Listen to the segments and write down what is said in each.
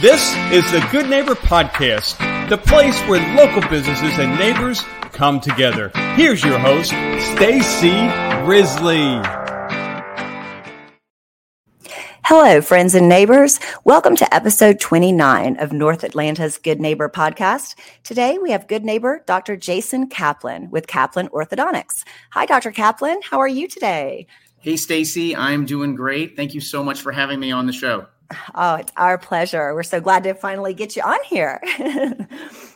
This is the Good Neighbor Podcast, the place where local businesses and neighbors come together. Here's your host, Stacy Risley. Hello, friends and neighbors. Welcome to episode 29 of North Atlanta's Good Neighbor podcast. Today we have good neighbor Dr. Jason Kaplan with Kaplan Orthodontics. Hi, Dr. Kaplan. How are you today? Hey, Stacy. I'm doing great. Thank you so much for having me on the show. Oh, it's our pleasure. We're so glad to finally get you on here.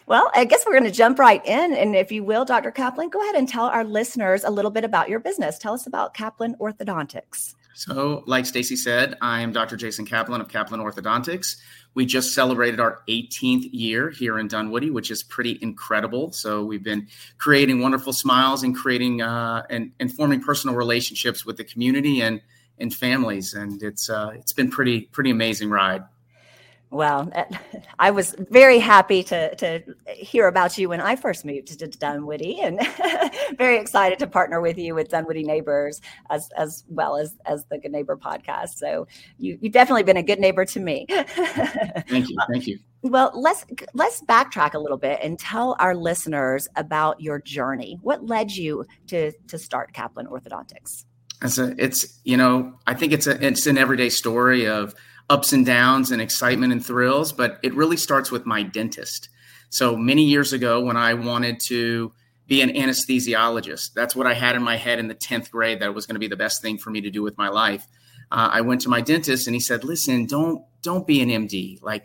well, I guess we're going to jump right in. And if you will, Dr. Kaplan, go ahead and tell our listeners a little bit about your business. Tell us about Kaplan Orthodontics. So, like Stacy said, I am Dr. Jason Kaplan of Kaplan Orthodontics. We just celebrated our 18th year here in Dunwoody, which is pretty incredible. So, we've been creating wonderful smiles and creating uh, and, and forming personal relationships with the community and and families, and it's uh, it's been pretty pretty amazing ride. Well, I was very happy to, to hear about you when I first moved to Dunwoody and very excited to partner with you with Dunwoody Neighbors as, as well as, as the Good Neighbor podcast. So you, you've definitely been a good neighbor to me. thank you. Thank you. Well, let's let's backtrack a little bit and tell our listeners about your journey. What led you to to start Kaplan Orthodontics? It's a, it's you know I think it's a it's an everyday story of ups and downs and excitement and thrills, but it really starts with my dentist. So many years ago, when I wanted to be an anesthesiologist, that's what I had in my head in the tenth grade that was going to be the best thing for me to do with my life. Uh, I went to my dentist and he said, "Listen, don't don't be an MD. Like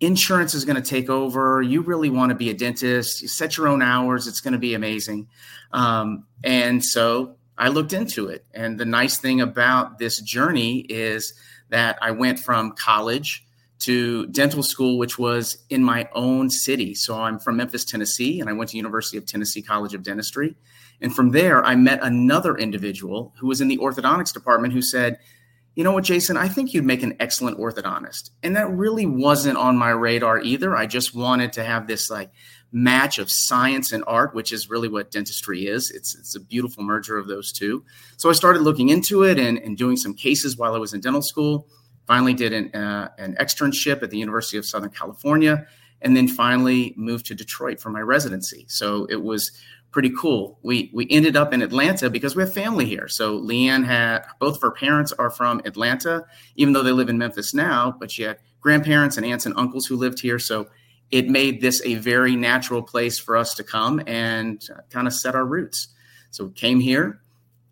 insurance is going to take over. You really want to be a dentist. You set your own hours. It's going to be amazing." Um, and so I looked into it. And the nice thing about this journey is that I went from college to dental school, which was in my own city. So I'm from Memphis, Tennessee, and I went to University of Tennessee College of Dentistry. And from there, I met another individual who was in the orthodontics department who said, you know what, Jason, I think you'd make an excellent orthodontist. And that really wasn't on my radar either. I just wanted to have this like match of science and art, which is really what dentistry is. It's, it's a beautiful merger of those two. So I started looking into it and, and doing some cases while I was in dental school. Finally, did an, uh, an externship at the University of Southern California, and then finally moved to Detroit for my residency. So it was pretty cool. We we ended up in Atlanta because we have family here. So Leanne had both of her parents are from Atlanta, even though they live in Memphis now, but she had grandparents and aunts and uncles who lived here. So it made this a very natural place for us to come and kind of set our roots. So we came here,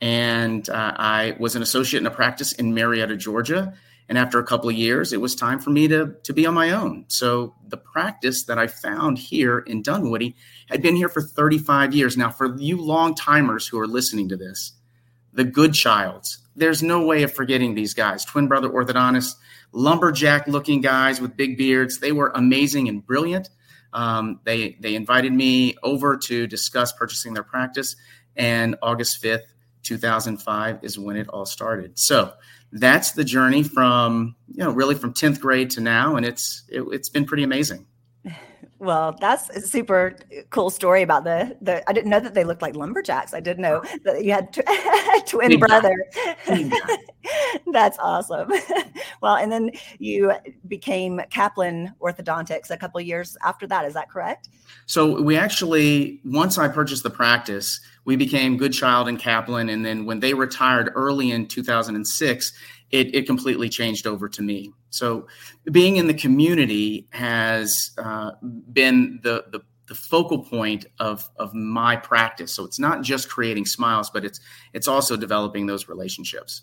and uh, I was an associate in a practice in Marietta, Georgia. And after a couple of years, it was time for me to, to be on my own. So the practice that I found here in Dunwoody had been here for 35 years. Now, for you long timers who are listening to this, the good childs, there's no way of forgetting these guys, twin brother orthodontists lumberjack looking guys with big beards. They were amazing and brilliant. Um, they they invited me over to discuss purchasing their practice, and August fifth, two thousand five, is when it all started. So that's the journey from you know really from tenth grade to now, and it's it, it's been pretty amazing. Well, that's a super cool story about the the. I didn't know that they looked like lumberjacks. I didn't know that you had tw- twin brother. that's awesome. well, and then you became Kaplan Orthodontics a couple years after that. Is that correct? So we actually, once I purchased the practice, we became Good Child and Kaplan, and then when they retired early in 2006, it, it completely changed over to me. So being in the community has uh, been the, the the focal point of of my practice. So it's not just creating smiles, but it's it's also developing those relationships.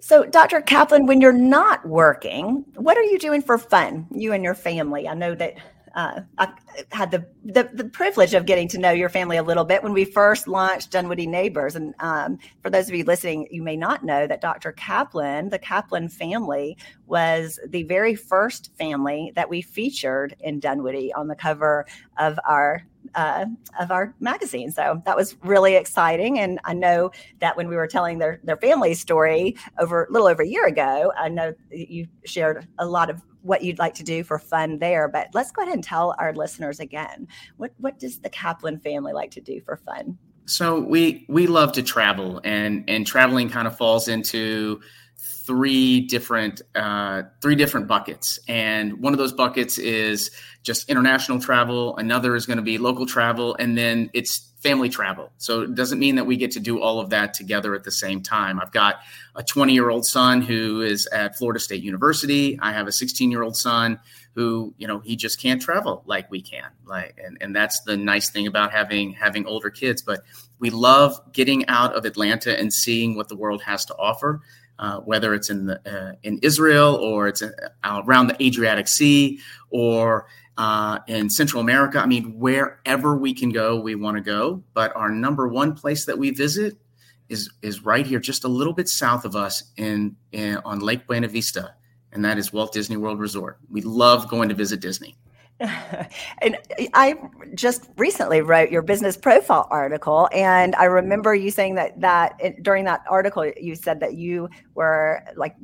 So, Dr. Kaplan, when you're not working, what are you doing for fun, you and your family? I know that uh, I had the, the, the privilege of getting to know your family a little bit when we first launched Dunwoody Neighbors. And um, for those of you listening, you may not know that Dr. Kaplan, the Kaplan family, was the very first family that we featured in Dunwoody on the cover of our uh, of our magazine. So that was really exciting. And I know that when we were telling their their family story over a little over a year ago, I know you shared a lot of what you'd like to do for fun there. But let's go ahead and tell our listeners again what what does the Kaplan family like to do for fun? So we we love to travel, and and traveling kind of falls into three different uh, three different buckets, and one of those buckets is just international travel. Another is going to be local travel, and then it's family travel. So it doesn't mean that we get to do all of that together at the same time. I've got a 20 year old son who is at Florida State University. I have a 16 year old son who you know he just can't travel like we can like and, and that's the nice thing about having having older kids but we love getting out of atlanta and seeing what the world has to offer uh, whether it's in the uh, in Israel or it's uh, around the Adriatic Sea or uh, in Central America. I mean, wherever we can go, we want to go. But our number one place that we visit is is right here, just a little bit south of us in, in on Lake Buena Vista, and that is Walt Disney World Resort. We love going to visit Disney. and I just recently wrote your business profile article, and I remember you saying that that during that article you said that you were like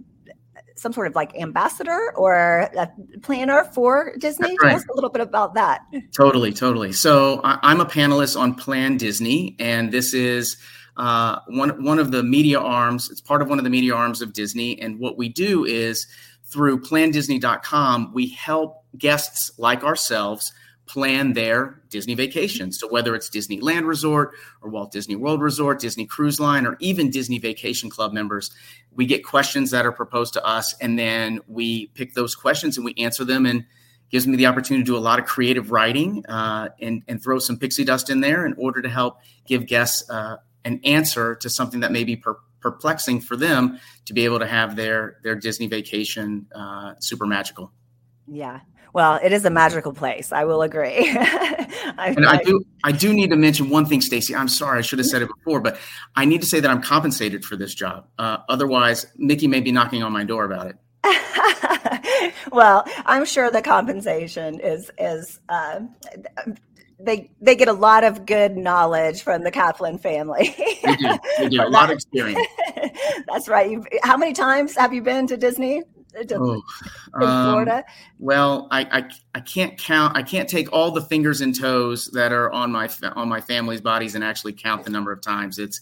some sort of like ambassador or a planner for Disney. Right. Tell us a little bit about that. Totally, totally. So I, am a panelist on Plan Disney, and this is uh, one one of the media arms. It's part of one of the media arms of Disney, and what we do is through PlanDisney.com, we help guests like ourselves plan their Disney vacations. So whether it's Disneyland Resort or Walt Disney World Resort, Disney Cruise Line, or even Disney Vacation Club members, we get questions that are proposed to us, and then we pick those questions and we answer them, and gives me the opportunity to do a lot of creative writing uh, and and throw some pixie dust in there in order to help give guests uh, an answer to something that may be per- perplexing for them to be able to have their their Disney vacation uh, super magical. Yeah. Well, it is a magical place. I will agree. I, and I, do I do need to mention one thing, Stacy. I'm sorry, I should have said it before, but I need to say that I'm compensated for this job. Uh, otherwise, Mickey may be knocking on my door about it. well, I'm sure the compensation is is uh, they they get a lot of good knowledge from the Kaplan family. they do. They do. a lot of experience. That's right. You've, how many times have you been to Disney? To, oh, um, Florida? Well, I, I I can't count. I can't take all the fingers and toes that are on my on my family's bodies and actually count the number of times. It's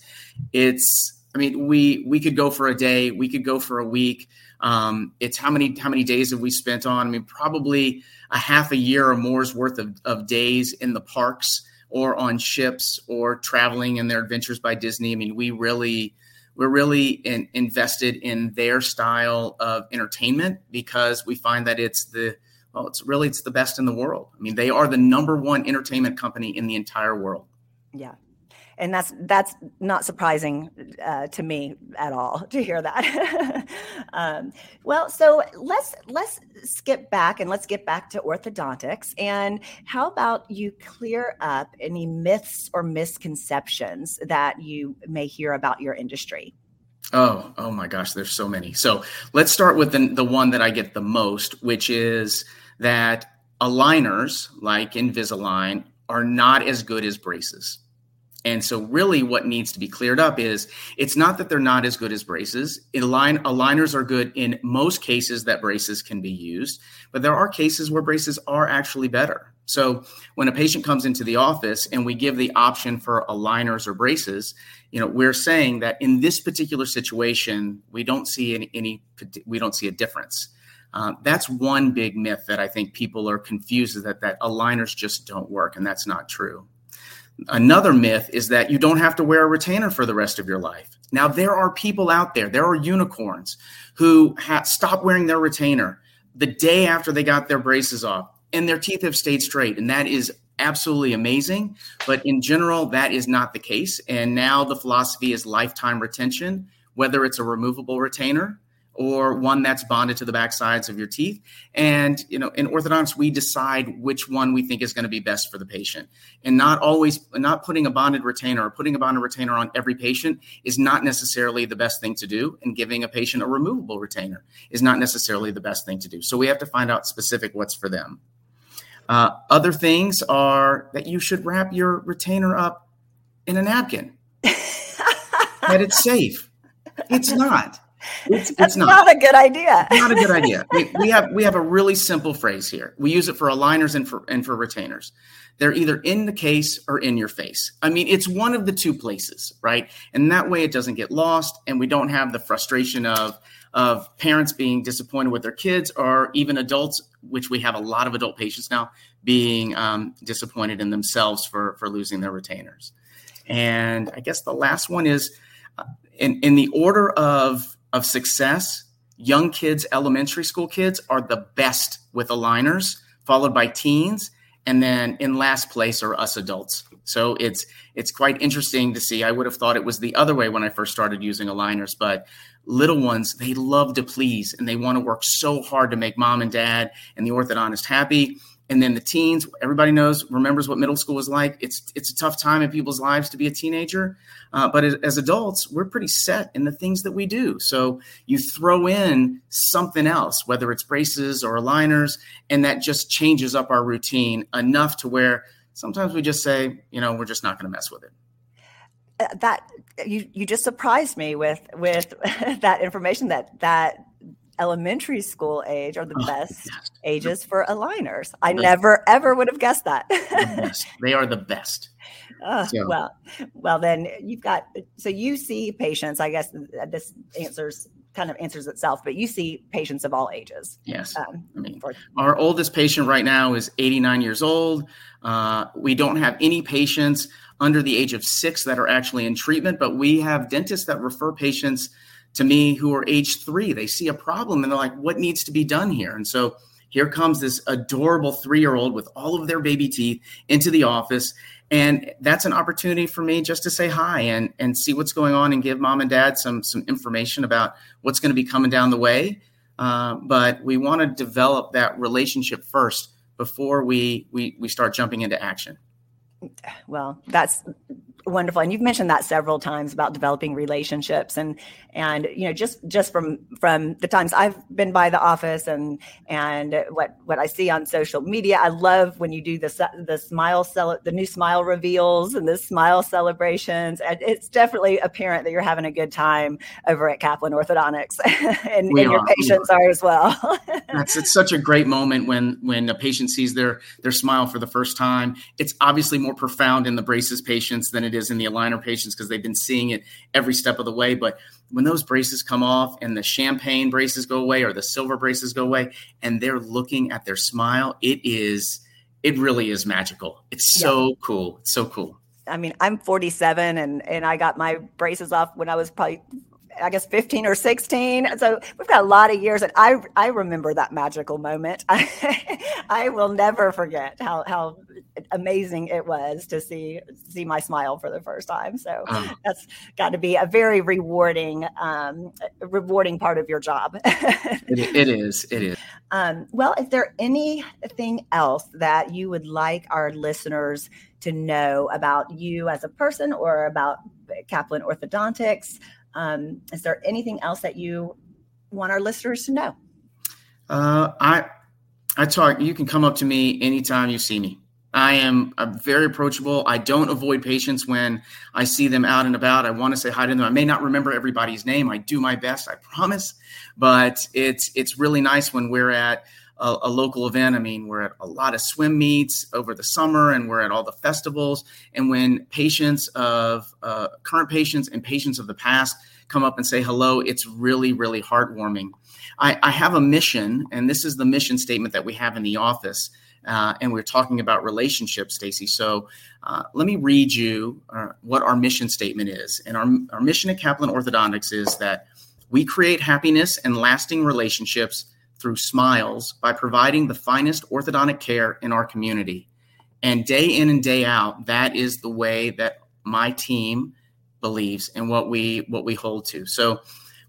it's. I mean, we we could go for a day. We could go for a week. Um, it's how many how many days have we spent on? I mean, probably a half a year or more's worth of, of days in the parks or on ships or traveling in their adventures by Disney. I mean, we really we're really in, invested in their style of entertainment because we find that it's the well, it's really it's the best in the world. I mean, they are the number one entertainment company in the entire world. Yeah and that's that's not surprising uh, to me at all to hear that. um, well, so let's let's skip back and let's get back to orthodontics. And how about you clear up any myths or misconceptions that you may hear about your industry? Oh, oh my gosh, there's so many. So let's start with the, the one that I get the most, which is that aligners like Invisalign are not as good as braces. And so, really, what needs to be cleared up is it's not that they're not as good as braces. Align, aligners are good in most cases that braces can be used, but there are cases where braces are actually better. So, when a patient comes into the office and we give the option for aligners or braces, you know, we're saying that in this particular situation, we don't see any, any we don't see a difference. Uh, that's one big myth that I think people are confused is that that aligners just don't work, and that's not true. Another myth is that you don't have to wear a retainer for the rest of your life. Now, there are people out there, there are unicorns who ha- stop wearing their retainer the day after they got their braces off, and their teeth have stayed straight. And that is absolutely amazing. But in general, that is not the case. And now the philosophy is lifetime retention, whether it's a removable retainer or one that's bonded to the back sides of your teeth. And, you know, in orthodontics, we decide which one we think is going to be best for the patient. And not always, not putting a bonded retainer or putting a bonded retainer on every patient is not necessarily the best thing to do. And giving a patient a removable retainer is not necessarily the best thing to do. So we have to find out specific what's for them. Uh, other things are that you should wrap your retainer up in a napkin, that it's safe. It's not. It's, it's not. not. a good idea. not a good idea. We, we, have we have a really simple phrase here. We use it for aligners and for and for retainers. They're either in the case or in your face. I mean, it's one of the two places, right? And that way, it doesn't get lost, and we don't have the frustration of of parents being disappointed with their kids, or even adults, which we have a lot of adult patients now, being um, disappointed in themselves for for losing their retainers. And I guess the last one is uh, in in the order of of success. Young kids, elementary school kids, are the best with aligners, followed by teens, and then in last place are us adults. So it's it's quite interesting to see. I would have thought it was the other way when I first started using aligners, but little ones they love to please and they want to work so hard to make mom and dad and the orthodontist happy and then the teens everybody knows remembers what middle school was like. It's it's a tough time in people's lives to be a teenager uh, but as, as, adults we're pretty set in the things that we do. So you throw in something else whether it's braces or aligners and that just changes up our routine enough to where sometimes we just say you know we're just not going to mess with it. Uh, that you you just surprised me with with that information that that elementary school age are the oh, best yes. ages for aligners. I never ever would have guessed that. the they are the best. Uh, so. Well, well, then you've got so you see patients. I guess this answers kind of answers itself, but you see patients of all ages. Yes, um, I mean, for- our oldest patient right now is 89 years old. Uh, we don't have any patients under the age of six that are actually in treatment, but we have dentists that refer patients to me who are age three. They see a problem and they're like, what needs to be done here? And so here comes this adorable three year old with all of their baby teeth into the office. And that's an opportunity for me just to say hi and, and see what's going on and give mom and dad some, some information about what's going to be coming down the way. Uh, but we want to develop that relationship first before we, we, we start jumping into action. Well, that's wonderful. And you've mentioned that several times about developing relationships and and you know just just from from the times i've been by the office and and what what i see on social media. I love when you do the the smile cel- the new smile reveals and the smile celebrations. And it's definitely apparent that you're having a good time over at kaplan orthodontics and, and your patients are. are as well. That's it's such a great moment when when a patient sees their their smile for the first time. It's obviously more profound in the braces patients than it it is in the aligner patients because they've been seeing it every step of the way. But when those braces come off and the champagne braces go away or the silver braces go away and they're looking at their smile, it is, it really is magical. It's so yeah. cool. It's so cool. I mean, I'm 47 and and I got my braces off when I was probably I guess 15 or 16. So we've got a lot of years and I I remember that magical moment. I, I will never forget how how amazing it was to see see my smile for the first time. So um, that's got to be a very rewarding um, rewarding part of your job. it, it is. It is. Um, well, is there anything else that you would like our listeners to know about you as a person or about Kaplan Orthodontics? Um, is there anything else that you want our listeners to know? Uh, I I talk. You can come up to me anytime you see me. I am I'm very approachable. I don't avoid patients when I see them out and about. I want to say hi to them. I may not remember everybody's name. I do my best. I promise. But it's it's really nice when we're at a, a, local event. I mean, we're at a lot of swim meets over the summer, and we're at all the festivals. And when patients of uh, current patients and patients of the past come up and say hello, it's really, really heartwarming. I, I have a mission, and this is the mission statement that we have in the office. Uh, and we're talking about relationships, Stacy. So uh, let me read you uh, what our mission statement is. And our, our mission at Kaplan Orthodontics is that we create happiness and lasting relationships through smiles by providing the finest orthodontic care in our community. And day in and day out, that is the way that my team believes and what we what we hold to. So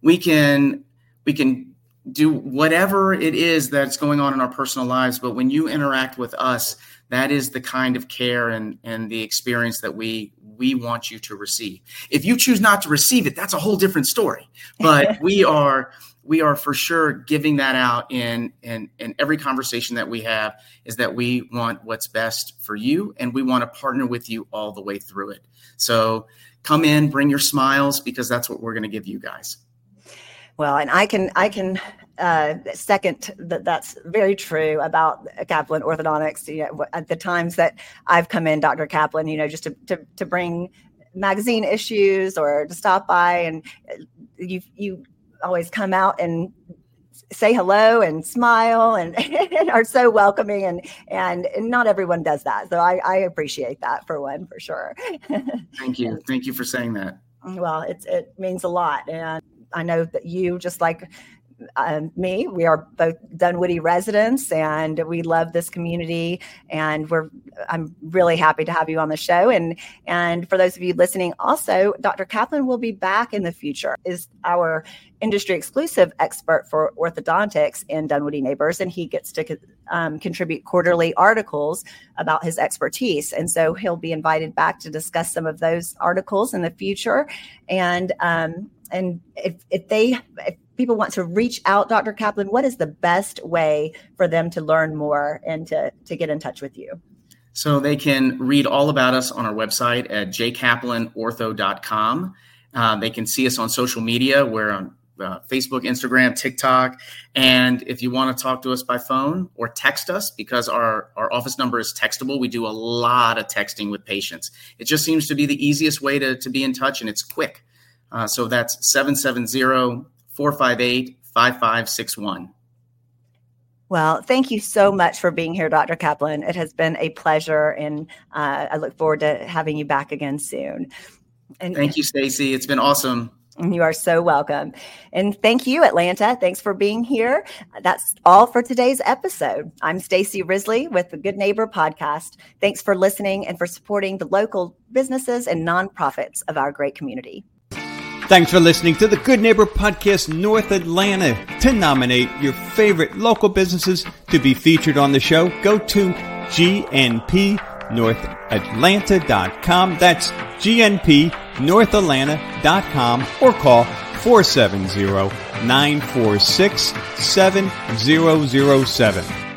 we can we can do whatever it is that's going on in our personal lives, but when you interact with us, that is the kind of care and and the experience that we we want you to receive. If you choose not to receive it, that's a whole different story. But we are we are for sure giving that out in, in in every conversation that we have is that we want what's best for you and we want to partner with you all the way through it. So come in bring your smiles because that's what we're going to give you guys. Well and i can i can uh, second that that's very true about kaplan orthodontics. You know, at the times that i've come in dr kaplan you know just to, to, to bring magazine issues or to stop by and you you always come out and say hello and smile and, and, are so welcoming and, and not everyone does that. So I, I appreciate that for one for sure. Thank you. Thank you for saying that. Well it, it means a lot. And i know that you just like um, me. We are both Dunwoody residents, and we love this community. And we're I'm really happy to have you on the show. And and for those of you listening, also Dr. Kaplan will be back in the future. Is our industry exclusive expert for orthodontics in Dunwoody Neighbors, and he gets to um, contribute quarterly articles about his expertise. And so he'll be invited back to discuss some of those articles in the future. And um, and if, if they if people want to reach out, Dr. Kaplan, what is the best way for them to learn more and to, to get in touch with you? So they can read all about us on our website at jkaplanortho.com. Uh, they can see us on social media. We're on uh, Facebook, Instagram, TikTok. And if you want to talk to us by phone or text us, because our, our office number is textable, we do a lot of texting with patients. It just seems to be the easiest way to, to be in touch and it's quick. Uh, so that's 770 458 5561. Well, thank you so much for being here, Dr. Kaplan. It has been a pleasure, and uh, I look forward to having you back again soon. And thank you, Stacy. It's been awesome. You are so welcome. And thank you, Atlanta. Thanks for being here. That's all for today's episode. I'm Stacy Risley with the Good Neighbor podcast. Thanks for listening and for supporting the local businesses and nonprofits of our great community. Thanks for listening to the Good Neighbor Podcast North Atlanta. To nominate your favorite local businesses to be featured on the show, go to gnpnorthatlanta.com. That's gnpnorthatlanta.com or call 470 946 7007.